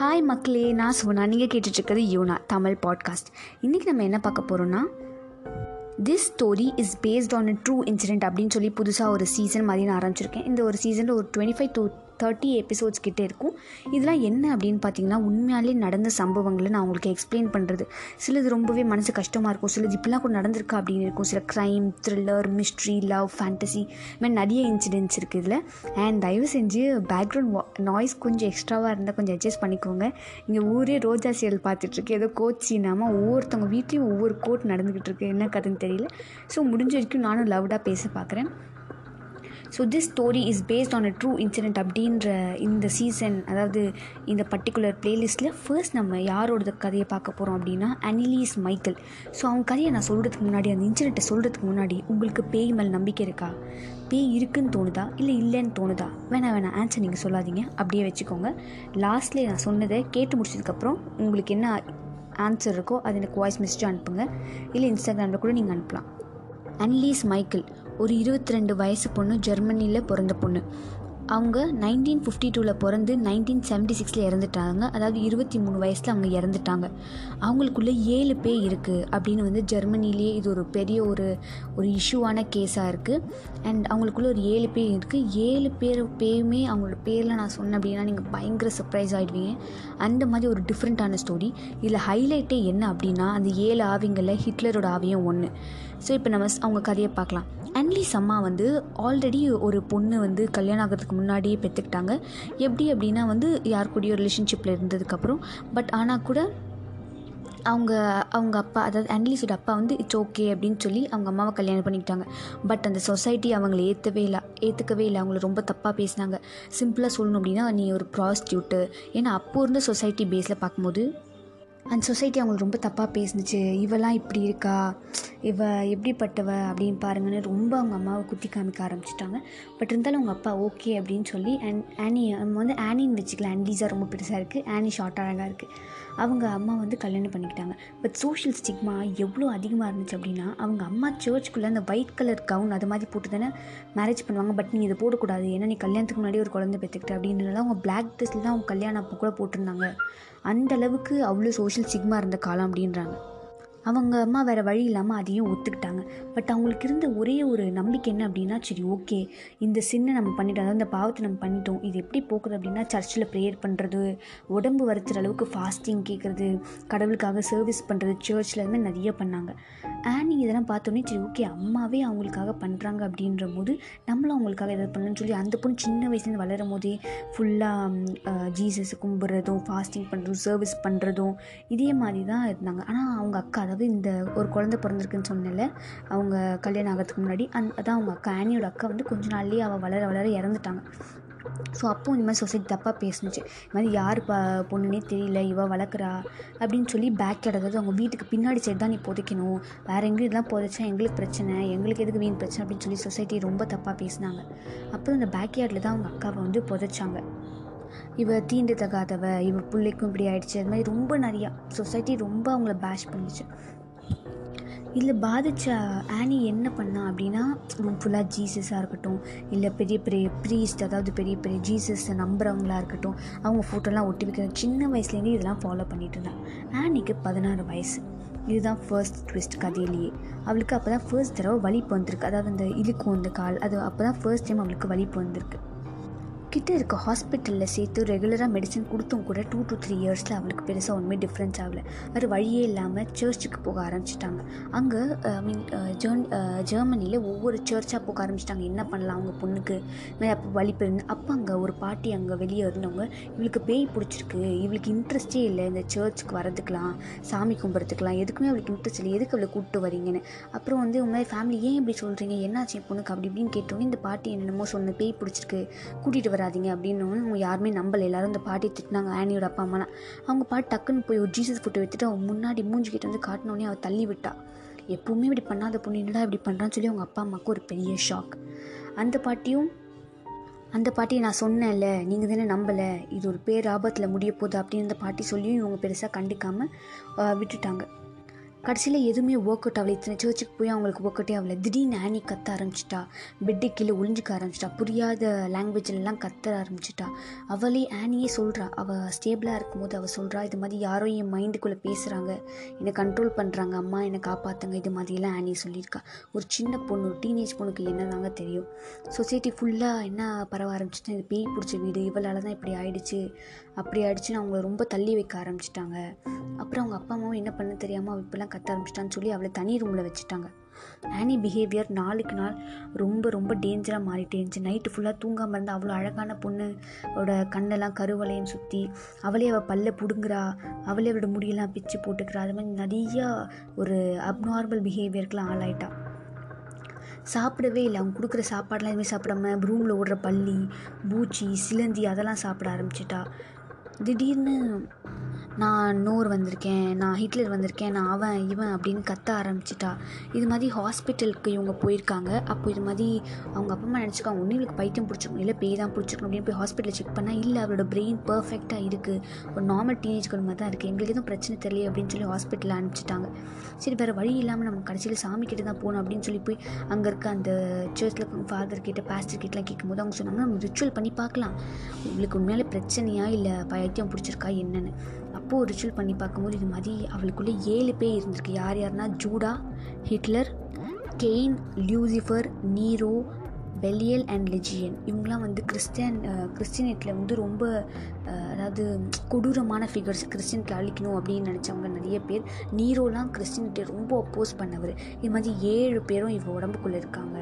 Hi மக்களே. நான் சுவனா நீங்கள் கேட்டுட்ருக்கிறது யோனா தமிழ் பாட்காஸ்ட் இன்றைக்கி நம்ம என்ன பார்க்க போகிறோன்னா this story is based on a true incident அப்படின்னு சொல்லி புதுசாக ஒரு சீசன் மாதிரி நான் ஆரம்பிச்சிருக்கேன். இந்த ஒரு சீசனில் ஒரு twenty five to thirty episodes கிட்டே இருக்கும். இதெல்லாம் என்ன அப்படின்னு பார்த்தீங்கன்னா உண்மையாலே நடந்த சம்பவங்களை நான் உங்களுக்கு எக்ஸ்பிளைன் பண்ணுறது சிலது ரொம்பவே மனசு கஷ்டமாக இருக்கும். சிலது இப்படிலாம் கூட நடந்திருக்கா அப்படின்னு இருக்கும். சில crime thriller mystery love fantasy இது மாதிரி நிறைய இன்சிடென்ட்ஸ் இருக்குது இதில். அண்ட் தயவு செஞ்சு பேக்ரவுண்ட் நாய்ஸ் கொஞ்சம் எக்ஸ்ட்ராவாக இருந்தால் கொஞ்சம் அட்ஜஸ்ட் பண்ணிக்கோங்க. இங்கே ஊரே ரோஜா சீரியல் பார்த்துட்ருக்கு. ஏதோ கோச்சி சீனாமல் ஒவ்வொருத்தவங்க வீட்லேயும் ஒவ்வொரு கோட் நடந்துக்கிட்டு இருக்கு. என்ன கதைன்னு தெரியல. ஸோ முடிஞ்ச வரைக்கும் நானும் லவ்டாக பேச பார்க்குறேன். So this story is based on a true incident அப்படின்ற இந்த சீசன் அதாவது இந்த பர்டிகுலர் பிளேலிஸ்ட்டில் ஃபர்ஸ்ட் நம்ம யாரோட கதையை பார்க்க போகிறோம் அப்படின்னா அனிலீஸ் மைக்கேல் ஸோ அவங்க கதையை நான் சொல்கிறதுக்கு முன்னாடி அந்த இன்சிடென்ட்டை சொல்கிறதுக்கு முன்னாடி உங்களுக்கு பேய் மேல் நம்பிக்கை இருக்கா? பேய் இருக்குன்னு தோணுதா? இல்லை இல்லைன்னு தோணுதா? வேணாம் வேணாம் ஆன்சர் நீங்கள் சொல்லாதீங்க. அப்படியே வச்சுக்கோங்க. லாஸ்ட்லேயே நான் சொன்னதை கேட்டு முடிச்சதுக்கப்புறம் உங்களுக்கு என்ன ஆன்சர் இருக்கோ அது எனக்கு வாய்ஸ் மெசேஜ் அனுப்புங்க. இல்லை இன்ஸ்டாகிராமில் கூட நீங்கள் அனுப்பலாம். அன்லீஸ் மைக்கேல் ஒரு இருபத்தி ரெண்டு வயசு பொண்ணு ஜெர்மனியில் பிறந்த பொண்ணு. அவங்க நைன்டீன் ஃபிஃப்டி டூவில் பிறந்து நைன்டீன் செவன்ட்டி சிக்ஸில் இறந்துட்டாங்க. அதாவது இருபத்தி மூணு வயசில் அவங்க இறந்துட்டாங்க. அவங்களுக்குள்ளே ஏழு பேர் இருக்குது அப்படின்னு வந்து ஜெர்மனிலேயே இது ஒரு பெரிய ஒரு ஒரு இஷ்யூவான கேஸாக இருக்குது அண்ட் அவங்களுக்குள்ள ஒரு ஏழு பேர் இருக்குது ஏழு பேர் பேருமே அவங்களோட பேரில் நான் சொன்னேன் அப்படின்னா நீங்கள் பயங்கர சர்ப்ரைஸ் ஆகிடுவீங்க அந்த மாதிரி ஒரு டிஃப்ரெண்ட்டான ஸ்டோரி இதில் ஹைலைட்டே என்ன அப்படின்னா அந்த ஏழு ஆவிங்களில் ஹிட்லரோட ஆவியும் ஒன்று ஸோ இப்போ நம்ம அவங்க கதையை பார்க்கலாம். அன்லீஸ் அம்மா வந்து ஆல்ரெடி ஒரு பொண்ணு வந்து கல்யாணம் ஆகிறதுக்கு முன்னாடியே பெற்றுக்கிட்டாங்க எப்படி அப்படின்னா வந்து யார் கூடயோ ரிலேஷன்ஷிப்பில் இருந்ததுக்கப்புறம். பட் ஆனால் கூட அவங்க அவங்க அப்பா அதாவது அன்லிஸோட அப்பா வந்து இட்ஸ் ஓகே அப்படின்னு சொல்லி அவங்க அம்மாவை கல்யாணம் பண்ணிக்கிட்டாங்க. பட் அந்த சொசைட்டி அவங்கள ஏற்றவே இல்லை ஏற்றுக்கவே இல்லை. அவங்கள ரொம்ப தப்பாக பேசினாங்க. சிம்பிளாக சொல்லணும் அப்படின்னா நீ ஒரு ப்ராஸ்டியூட்டு ஏன்னா அப்போ இருந்த சொசைட்டி பேஸில் பார்க்கும்போது அந்த சொசைட்டி அவங்களுக்கு ரொம்ப தப்பாக பேசுனுச்சு. இவெல்லாம் இப்படி இருக்கா? இவ எப்படிப்பட்டவ அப்படின்னு பாருங்கன்னு ரொம்ப அவங்க அம்மாவை குத்தி காமிக்க ஆரம்பிச்சிட்டாங்க. பட் இருந்தாலும் அவங்க அப்பா ஓகே அப்படின்னு சொல்லி அண்ட் ஆனி நம்ம வந்து ஆனின்னு வச்சுக்கலாம். ஆன்லீஸாக ரொம்ப பெருசாக இருக்குது ஆனி ஷார்ட் அழகாக இருக்குது அவங்க அம்மா வந்து கல்யாணம் பண்ணிக்கிட்டாங்க. பட் சோஷியல் ஸ்டிக்மா எவ்வளோ அதிகமாக இருந்துச்சு அப்படின்னா அவங்க அம்மா சர்ச்சுக்குள்ளே அந்த ஒயிட் கலர் கவுன் அது மாதிரி போட்டு தானே மேரேஜ் பண்ணுவாங்க. பட் நீ இதை போடக்கூடாது. ஏன்னா நீ கல்யாணத்துக்கு முன்னாடி ஒரு குழந்தை பெற்றுக்கிட்ட அப்படின்றனால அவங்க பிளாக் ட்ரெஸ்ல தான் அவங்க கல்யாணம் அப்போ கூட போட்டிருந்தாங்க. அந்த அளவுக்கு அவ்வளோ சோஷியல் சிக்மா இருந்த காலம் அப்படின்றாங்க. அவங்க அம்மா வேறு வழி இல்லாமல் அதையும் ஒத்துக்கிட்டாங்க. பட் அவங்களுக்கு இருந்த ஒரே ஒரு நம்பிக்கை என்ன அப்படின்னா சரி ஓகே இந்த சின்ன நம்ம பண்ணிட்டோம் அதாவது இந்த பாவத்தை நம்ம பண்ணிட்டோம் இது எப்படி போக்குது அப்படின்னா சர்ச்சில் ப்ரேயர் பண்ணுறது உடம்பு வருத்துற அளவுக்கு ஃபாஸ்டிங் கேட்குறது கடவுளுக்காக சர்வீஸ் பண்ணுறது சர்ச்சில் இருந்து நிறைய பண்ணாங்க. ஆனி இதெல்லாம் பார்த்தோன்னே சரி ஓகே அம்மாவே அவங்களுக்காக பண்ணுறாங்க அப்படின்ற போது நம்மளும் அவங்களுக்காக எதாவது பண்ணணும்னு சொல்லி அந்த பொண்ணு சின்ன வயசுலேருந்து வளரும் போதே ஃபுல்லாக ஜீசஸ் கும்பிட்றதும் ஃபாஸ்டிங் பண்ணுறதும் சர்வீஸ் பண்ணுறதும் இதே மாதிரி தான் இருந்தாங்க. ஆனால் அவங்க அக்கா அதாவது இந்த ஒரு குழந்தை பிறந்திருக்குன்னு சொன்னேன்ல அவங்க கல்யாணம் ஆகிறதுக்கு முன்னாடி அந் அதான் அவங்க அக்கா ஆனியோட அக்கா வந்து கொஞ்ச நாள்லேயே அவள் வளர வளர இறந்துட்டாங்க. ஸோ அப்போ இந்த மாதிரி சொசைட்டி தப்பாக பேசுனுச்சு. இது மாதிரி யார் ப பொண்ணுனே தெரியல இவ வளர்க்குறா அப்படின்னு சொல்லி பேக் அதாவது அவங்க வீட்டுக்கு பின்னாடி சைடு தான் நீ புதைக்கணும். வேறு எங்கேயும் இதெல்லாம் புதைச்சா எங்களுக்கு பிரச்சனை எங்களுக்கு எதுக்கு வீண் பிரச்சனை அப்படின்னு சொல்லி சொசைட்டி ரொம்ப தப்பாக பேசினாங்க. அப்புறம் இந்த பேக் யார்டில் தான் அவங்க அக்காவை வந்து புதைச்சாங்க. இவ தீண்டு தகாதவ இவ பிள்ளைக்கும் இப்படி ஆயிடுச்சு. அது மாதிரி ரொம்ப நிறையா சொசைட்டி ரொம்ப அவங்கள பேஷ் பண்ணிச்சு. இதில் பாதித்த ஆனி என்ன பண்ணா அப்படின்னா ரூம் ஃபுல்லாக ஜீசஸாக இருக்கட்டும் இல்லை பெரிய பெரிய ப்ரீஸ்ட் அதாவது பெரிய பெரிய ஜீசஸை நம்புறவங்களா இருக்கட்டும் அவங்க ஃபோட்டோலாம் ஒட்டி வைக்கிற சின்ன வயசுலேருந்தே இதெல்லாம் ஃபாலோ பண்ணிட்டு இருந்தான் ஆனிக்கு பதினாறு வயசு. இதுதான் ஃபர்ஸ்ட் ட்விஸ்ட் கதையிலேயே. அவளுக்கு அப்போ தான் ஃபர்ஸ்ட் தடவை வலிப்பு வந்திருக்கு. அதாவது அந்த இழுக்கும் அந்த கால் அது அப்போ தான் ஃபர்ஸ்ட் டைம் அவளுக்கு வலிப்பு வந்திருக்கு. கிட்ட இருக்க ஹாஸ்பிட்டலில் சேர்த்து ரெகுலராக மெடிசன் கொடுத்தும் கூட டூ டு த்ரீ இயர்ஸில் அவளுக்கு பெருசாக ஒன்றுமே டிஃப்ரென்ஸ் ஆகலை. வேறு வழியே இல்லாமல் சர்ச்சுக்கு போக ஆரம்பிச்சிட்டாங்க. அங்கே ஐ மீன் ஜெர்ன் ஜெர்மனியில் ஒவ்வொரு சர்ச்சாக போக ஆரம்பிச்சிட்டாங்க. என்ன பண்ணலாம் அவங்க பொண்ணுக்கு? மாதிரி அப்போ வழி பெருந்து அப்போ அங்கே ஒரு பாட்டி அங்கே வெளியே இருந்தவங்க இவளுக்கு பேய் பிடிச்சிருக்கு. இவளுக்கு இன்ட்ரெஸ்டே இல்லை. இந்த சர்ச்சுக்கு வரதுக்கெலாம் சாமி கும்பிட்றதுக்கெலாம் எதுக்குமே அவளுக்கு இன்ட்ரெஸ்ட் இல்லை. எதுக்கு அவளை கூப்பிட்டு வரீங்கன்னு? அப்புறம் வந்து உங்க ஃபேமிலி ஏன் இப்படி சொல்கிறீங்க என்னாச்சு என் பொண்ணுக்கு? அப்படி இப்படின்னு கேட்டோன்னே இந்த பாட்டி என்னென்னமோ சொன்ன பேய் பிடிச்சிருக்கு. கூட்டிகிட்டு வர வராதிங்க அப்படின்னு அவங்க யாருமே நம்பலை. எல்லாரும் அந்த பாட்டி திட்டினாங்க ஆனியோட அப்பா அம்மாலாம். அவங்க பாட்டு டக்குன்னு போய் ஒரு ஜீசஸ் ஃபோட்டோ எடுத்துட்டு அவன் முன்னாடி மூஞ்சிக்கிட்ட வந்து காட்டினோடனே அவள் தள்ளி விட்டா எப்பவுமே இப்படி பண்ணாத பொண்ணு என்னடா இப்படி பண்ணுறான்னு சொல்லி அவங்க அப்பா அம்மாவுக்கு ஒரு பெரிய ஷாக் அந்த பாட்டியும் அந்த பாட்டியை நான் சொன்னேன்ல நீங்கள் தானே நம்பலை இது ஒரு பேர் ஆபத்தில் முடிய போகுது அப்படின்னு அந்த பாட்டி சொல்லியும் இவங்க பெருசாக கண்டுக்காமல் விட்டுட்டாங்க. கடைசியில் எதுவுமே ஒர்க் அவுட் ஆகலை. இத்தனை சர்ச்சுக்கு போய் அவங்களுக்கு ஒர்க் அவுட்டே ஆகலை. திடீர்னு ஆனி கத்த ஆரம்பிச்சிட்டா. பெட்டு கீழே ஒளிஞ்சிக்க ஆரம்பிச்சிட்டா. புரியாத லாங்குவேஜ்லலாம் கத்த ஆரம்பிச்சிட்டா. அவளே ஆனியே சொல்கிறா அவள் ஸ்டேபிளாக இருக்கும்போது அவள் சொல்கிறா இது மாதிரி யாரோ என் மைண்டுக்குள்ளே பேசுகிறாங்க என்னை கண்ட்ரோல் பண்ணுறாங்க அம்மா என்னை காப்பாற்றுங்க இது மாதிரிலாம் ஆனி சொல்லியிருக்கா. ஒரு சின்ன பொண்ணு டீனேஜ் பொண்ணுக்கு என்னதாங்க தெரியும்? சொசைட்டி ஃபுல்லாக என்ன பரவ ஆரம்பிச்சிட்டா இது பேய் பிடிச்ச வீடு இவளால் தான் இப்படி ஆயிடுச்சு. அப்படி ஆயிடுச்சுன்னு அவங்கள ரொம்ப தள்ளி வைக்க ஆரம்பிச்சிட்டாங்க. அப்புறம் அவங்க அப்பா அம்மாவும் என்ன பண்ண தெரியாமல் அவள் இப்படிலாம் கத்த ஆரம்பிச்சிட்டான்னு சொல்லி அவளை தனி ரூமில் வச்சுட்டாங்க. ஆனி பிஹேவியர் நாளுக்கு நாள் ரொம்ப ரொம்ப டேஞ்சராக மாறிட்டே இருந்துச்சு. நைட்டு ஃபுல்லாக தூங்காமல் இருந்தால் அவ்வளோ அழகான பொண்ணு கண்ணெல்லாம் கருவலையும் சுற்றி அவளே அவள் பல்ல பிடுங்குறா அவளே அவளோட முடியெல்லாம் பிச்சு போட்டுக்கிறா. அது மாதிரி நிறையா ஒரு அப்நார்மல் பிஹேவியருக்குலாம் ஆளாயிட்டா. சாப்பிடவே இல்லை. அவங்க கொடுக்குற சாப்பாடெலாம் எதுவுமே சாப்பிடாம ரூமில் ஓடுற பள்ளி பூச்சி சிலந்தி அதெல்லாம் சாப்பிட ஆரம்பிச்சிட்டா. திடீர்னு நான் நோர் வந்திருக்கேன் நான் ஹிட்லர் வந்திருக்கேன் நான் அவன் இவன் அப்படின்னு கத்த ஆரம்பிச்சிட்டா. இது மாதிரி ஹாஸ்பிட்டலுக்கு இவங்க போயிருக்காங்க. அப்போ இது மாதிரி அவங்க அப்பா அம்மா நினச்சிக்காங்க ஒன்றும் இவளுக்கு பைத்தியம் பிடிச்சிக்கணும் இல்லை பேய் தான் பிடிச்சிக்கணும் அப்படின்னு போய் ஹாஸ்பிட்டலில் செக் பண்ணால் இல்லை அவளோட பிரெயின் பர்ஃபெக்டாக இருக்குது ஒரு நார்மல் டீனேஜ் கேர்ள் மாதிரி தான் இருக்குது எங்களுக்கு எதுவும் பிரச்சனை தெரியல அப்படின்னு சொல்லி ஹாஸ்பிட்டலில் அனுப்பிச்சிட்டாங்க. சரி வேறு வழி இல்லாமல் நம்ம கடைசியில் சாமி கிட்டே தான் போகணும் அப்படின்னு சொல்லி போய் அங்கே இருக்க அந்த சர்ச்சில் ஃபாதர் கிட்ட பாஸ்டர் கிட்டலாம் கேட்கும்போது அவங்க சொன்னாங்க நம்ம ரிச்சுவல் பண்ணி பார்க்கலாம். உங்களுக்கு உண்மையிலே பிரச்சனையா இல்லை? பைத்தியம் பிடிச்சிருக்கா என்னென்னு? அப்போது ரிச்சுவல் பண்ணி பார்க்கும்போது இது மாதிரி அவளுக்குள்ளே ஏழு பேர் இருந்திருக்கு. யார் யாருன்னா Judah Hitler Cain Lucifer Nero Belial and Legion இவங்களாம் வந்து கிறிஸ்டியன் கிறிஸ்டினிட்டியில் வந்து ரொம்ப அதாவது கொடூரமான ஃபிகர்ஸ் கிறிஸ்டின் அழிக்கணும் அப்படின்னு நினச்சவங்க நிறைய பேர். நீரோலாம் கிறிஸ்டியனிட்டி ரொம்ப அப்போஸ் பண்ணவர். இது மாதிரி ஏழு பேரும் இவங்க உடம்புக்குள்ளே இருக்காங்க.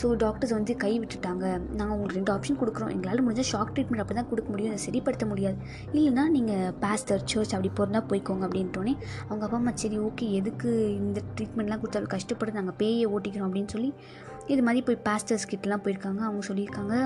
ஸோ டாக்டர்ஸ் வந்து கை விட்டுட்டாங்க. நாங்கள் உங்களுக்கு ரெண்டு ஆப்ஷன் கொடுக்குறோம். எங்களால் முடிஞ்ச ஷாக் ட்ரீட்மெண்ட் அப்படி தான் கொடுக்க முடியும். அதை சரிப்படுத்த முடியாது. இல்லைனா நீங்கள் பாஸ்டர் சர்ச் அப்படி போகிறதா போய்க்கோங்க அப்படின்ட்டோன்னே அவங்க அப்பா அம்மா சரி ஓகே எதுக்கு இந்த ட்ரீட்மெண்ட்லாம் கொடுத்தாலும் கஷ்டப்பட்டு நாங்கள் பேயை ஓட்டிக்கிறோம் அப்படின்னு சொல்லி இது மாதிரி போய் பாஸ்டர்ஸ் கிட்டலாம் போயிருக்காங்க. அவங்க சொல்லியிருக்காங்க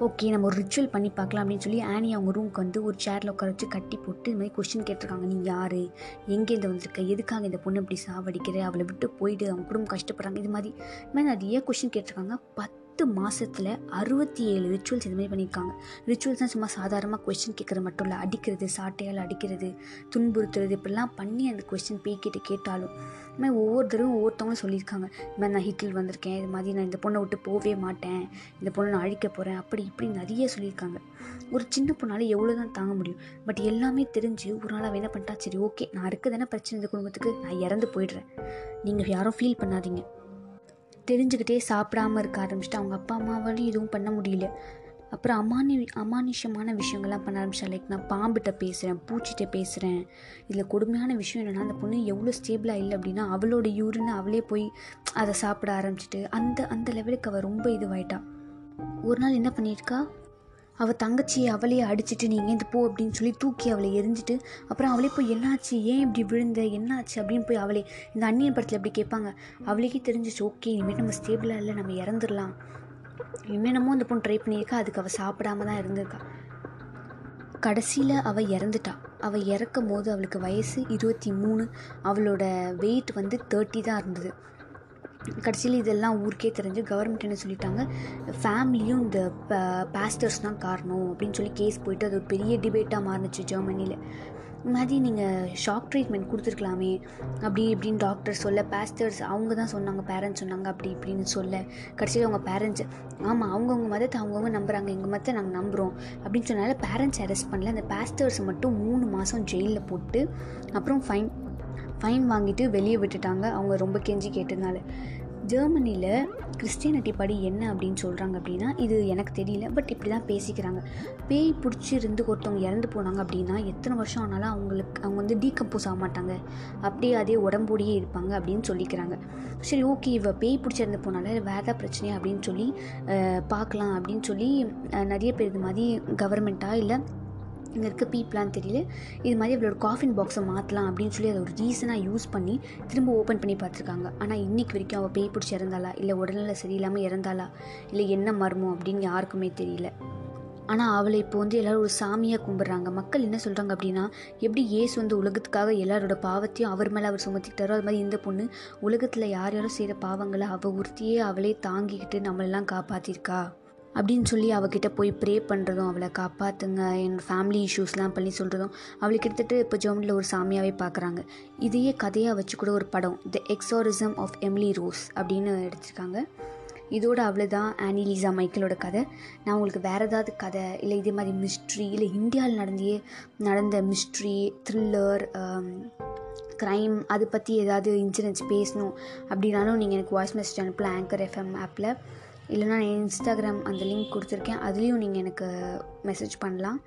ஓகே நம்ம ஒரு ரிச்சுவல் பண்ணி பார்க்கலாம் அப்படின்னு சொல்லி ஆனி அவங்க ரூமுக்கு வந்து ஒரு சேரில் உட்கார வச்சு கட்டி போட்டு இது மாதிரி கொஸ்டின் கேட்டிருக்காங்க. நீ யார்? எங்கேருந்து வந்திருக்க? எதுக்காக இந்த பொண்ணு இப்படி சாவடிக்கிற? அவளை விட்டு போயிட்டு அவங்க குடும்பம் கஷ்டப்படுறாங்க. இது மாதிரி இது மாதிரி நிறைய கொஸ்டின் கேட்டிருக்காங்க. பத்து மாதத்தில் அறுபத்தி ஏழு ரிச்சுவல்ஸ் இது மாதிரி பண்ணியிருக்காங்க. ரிச்சுவல்ஸ் தான் சும்மா சாதாரணமாக கொஸ்டின் கேட்குறது மட்டும் இல்லை அடிக்கிறது சாட்டையால் அடிக்கிறது துன்புறுத்துறது இப்படிலாம் பண்ணி அந்த கொஸ்டின் பேய் கிட்ட கேட்டாலும் இது மாதிரி ஒவ்வொரு தடவையும் ஒவ்வொருத்தவங்களும் சொல்லியிருக்காங்க. இது மாதிரி நான் ஹிட்டில் வந்திருக்கேன் இது மாதிரி நான் இந்த பொண்ணை விட்டு போகவே மாட்டேன் இந்த பொண்ணை நான் அழிக்க போகிறேன் அப்படி இப்படி நிறைய சொல்லியிருக்காங்க. ஒரு சின்ன பொண்ணால் எவ்வளோ தான் தாங்க முடியும். பட் எல்லாமே தெரிஞ்சு ஒரு நாள் அவன் என்ன பண்ணிட்டா சரி ஓகே நான் இருக்குது தானே பிரச்சனை? இந்த குடும்பத்துக்கு நான் இறந்து போயிடுறேன். நீங்கள் யாரும் ஃபீல் பண்ணாதீங்க. தெரிஞ்சுக்கிட்டே சாப்பிடாம இருக்க ஆரம்பிச்சிட்டு அவங்க அப்பா அம்மாவாலையும் எதுவும் பண்ண முடியல. அப்புறம் அமானி அமானுஷமான விஷயங்கள்லாம் பண்ண ஆரம்பிச்சா லைக் நான் பாம்பிட்ட பேசுகிறேன் பூச்சிட்ட பேசுகிறேன் இதில் கொடுமையான விஷயம் என்னென்னா அந்த பொண்ணு எவ்வளோ ஸ்டேபிளாக இல்லை அப்படின்னா அவளோட யூரின் அவளே போய் அதை சாப்பிட ஆரம்பிச்சிட்டு அந்த அந்த லெவலுக்கு அவள் ரொம்ப இதுவாயிட்டா. ஒரு நாள் என்ன பண்ணியிருக்கா? அவள் தங்கச்சி அவளையே அடிச்சிட்டு நீ ஏந்து போ அப்படின்னு சொல்லி தூக்கி அவளை எரிஞ்சிட்டு அப்புறம் அவளே போய் என்னாச்சு? ஏன் இப்படி விழுந்த? என்னாச்சு? அப்படின்னு போய் அவளே இந்த அந்நியன் படத்தில் இப்படி கேட்பாங்க. அவளுக்கே தெரிஞ்சிச்சு ஓகே இனிமேல் நம்ம ஸ்டேபிளாக இல்லை நம்ம இறந்துடலாம் என்னென்னமோ அந்த பொண்ணு ட்ரை பண்ணியிருக்கா அதுக்கு அவள் சாப்பிடாம தான் இருந்திருக்கா. கடைசியில் அவள் இறந்துட்டா. அவள் இறக்கும் போது அவளுக்கு வயசு இருபத்தி மூணு அவளோட வெயிட் வந்து தேர்ட்டி தான் இருந்தது. கடைசியில் இதெல்லாம் ஊருக்கே தெரிஞ்சு கவர்மெண்ட் என்ன சொல்லிட்டாங்க ஃபேமிலியும் இந்த பாஸ்டர்ஸ் தான் காரணம் அப்படின்னு சொல்லி கேஸ் போயிட்டு அது ஒரு பெரிய டிபேட்டாக மாறுனுச்சு ஜெர்மனியில் இந்த மாதிரி நீங்கள் ஷாக் ட்ரீட்மெண்ட் கொடுத்துருக்கலாமே அப்படி இப்படின்னு டாக்டர் சொல்ல பாஸ்டர்ஸ் அவங்க தான் சொன்னாங்க பேரண்ட்ஸ் சொன்னாங்க அப்படி இப்படின்னு சொல்ல. கடைசியில் அவங்க பேரண்ட்ஸ் ஆமாம் அவங்கவுங்க மதத்தை அவங்கவுங்க நம்புகிறாங்க எங்கள் மதத்தை நாங்கள் நம்புகிறோம் அப்படின்னு சொன்னால பேரண்ட்ஸ் அரெஸ்ட் பண்ணல. அந்த பாஸ்டர்ஸ் மட்டும் மூணு மாதம் ஜெயிலில் போட்டு அப்புறம் ஃபைன் ஃபைன் வாங்கிட்டு வெளியே விட்டுட்டாங்க. அவங்க ரொம்ப கெஞ்சி கேட்டதுனால. ஜெர்மனியில் கிறிஸ்டியனிட்டி படி என்ன அப்படின்னு சொல்கிறாங்க அப்படின்னா இது எனக்கு தெரியல பட் இப்படி தான் பேசிக்கிறாங்க. பேய் பிடிச்சி இருந்து ஒருத்தவங்க இறந்து போனாங்க அப்படின்னா எத்தனை வருஷம் ஆனாலும் அவங்களுக்கு அவங்க வந்து டீகம்போஸ் ஆக மாட்டாங்க. அப்படியே அதே உடம்போடையே இருப்பாங்க அப்படின்னு சொல்லிக்கிறாங்க. சரி ஓகே இவ பேய் பிடிச்சி இறந்து போனால வேறு ஏதாவது பிரச்சனையா அப்படின்னு சொல்லி பார்க்கலாம் அப்படின்னு சொல்லி நிறைய பேர் இது மாதிரி கவர்மெண்ட்டாக இல்லை இங்கே இருக்க பீப்புளான்னு தெரியல. இது மாதிரி அவளோட காஃபின் பாக்ஸை மாற்றலாம் அப்படின்னு சொல்லி அதை ஒரு ரீசனாக யூஸ் பண்ணி திரும்ப ஓப்பன் பண்ணி பார்த்துருக்காங்க. ஆனால் இன்றைக்கு வரைக்கும் அவள் பேய் பிடிச்சி இறந்தாளா? இல்லை உடல்நிலை சரியில்லாமல் இறந்தாளா? இல்லை என்ன மர்மம் அப்படின்னு யாருக்குமே தெரியல. ஆனால் அவளை இப்போ வந்து எல்லோரும் ஒரு சாமியாக கும்பிட்றாங்க. மக்கள் என்ன சொல்கிறாங்க அப்படின்னா எப்படி ஏசு வந்து உலகத்துக்காக எல்லாரோட பாவத்தையும் அவர் மேலே அவர் சுமத்திக்கிட்டாரோ அது மாதிரி இந்த பொண்ணு உலகத்தில் யார் யாரும் செய்கிற பாவங்களை அவள் ஒருத்தியே அவளே தாங்கிக்கிட்டு நம்மளெல்லாம் காப்பாற்றிருக்கா அப்படின்னு சொல்லி அவகிட்ட போய் ப்ரே பண்ணுறதும் அவளை காப்பாற்றுங்க என் ஃபேமிலி இஷ்யூஸ்லாம் பண்ணி சொல்கிறதும் அவளுக்கு கிட்டத்தட்ட இப்போ ஜெர்மனியில் ஒரு சாமியாகவே பார்க்குறாங்க இதையே கதையாக வச்சு கூட ஒரு படம் the exorcism of Emily Rose அப்படின்னு எடுத்திருக்காங்க. இதோட அவ்வளோதான் ஆனிலீசா மைக்கேலோட கதை. நான் உங்களுக்கு வேறு ஏதாவது கதை இல்லை இதே மாதிரி மிஸ்ட்ரி இல்லை இந்தியாவில் நடந்தே நடந்த மிஸ்ட்ரி த்ரில்லர் க்ரைம் அதை பற்றி ஏதாவது இன்சிடென்ட்ஸ் பேசணும் அப்படின்னாலும் நீங்கள் எனக்கு வாய்ஸ் மெசேஜ் அனுப்பலாம் ஆங்கர் எஃப்எம் ஆப்பில் இல்லைனா நான் இன்ஸ்டாகிராம் அந்த லிங்க் கொடுத்துருக்கேன். அதுலேயும் நீங்கள் எனக்கு மெசேஜ் பண்ணலாம்.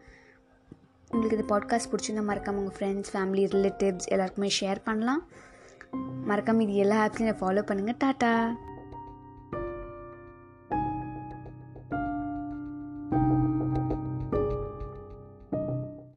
உங்களுக்கு இந்த பாட்காஸ்ட் பிடிச்சிருந்தா மறக்காமல் உங்கள் ஃப்ரெண்ட்ஸ் ஃபேமிலி ரிலேட்டிவ்ஸ் எல்லாருக்குமே ஷேர் பண்ணலாம். மறக்காமல் இது எல்லா ஆப்ஸையும் ஃபாலோ பண்ணுங்கள் டாட்டா!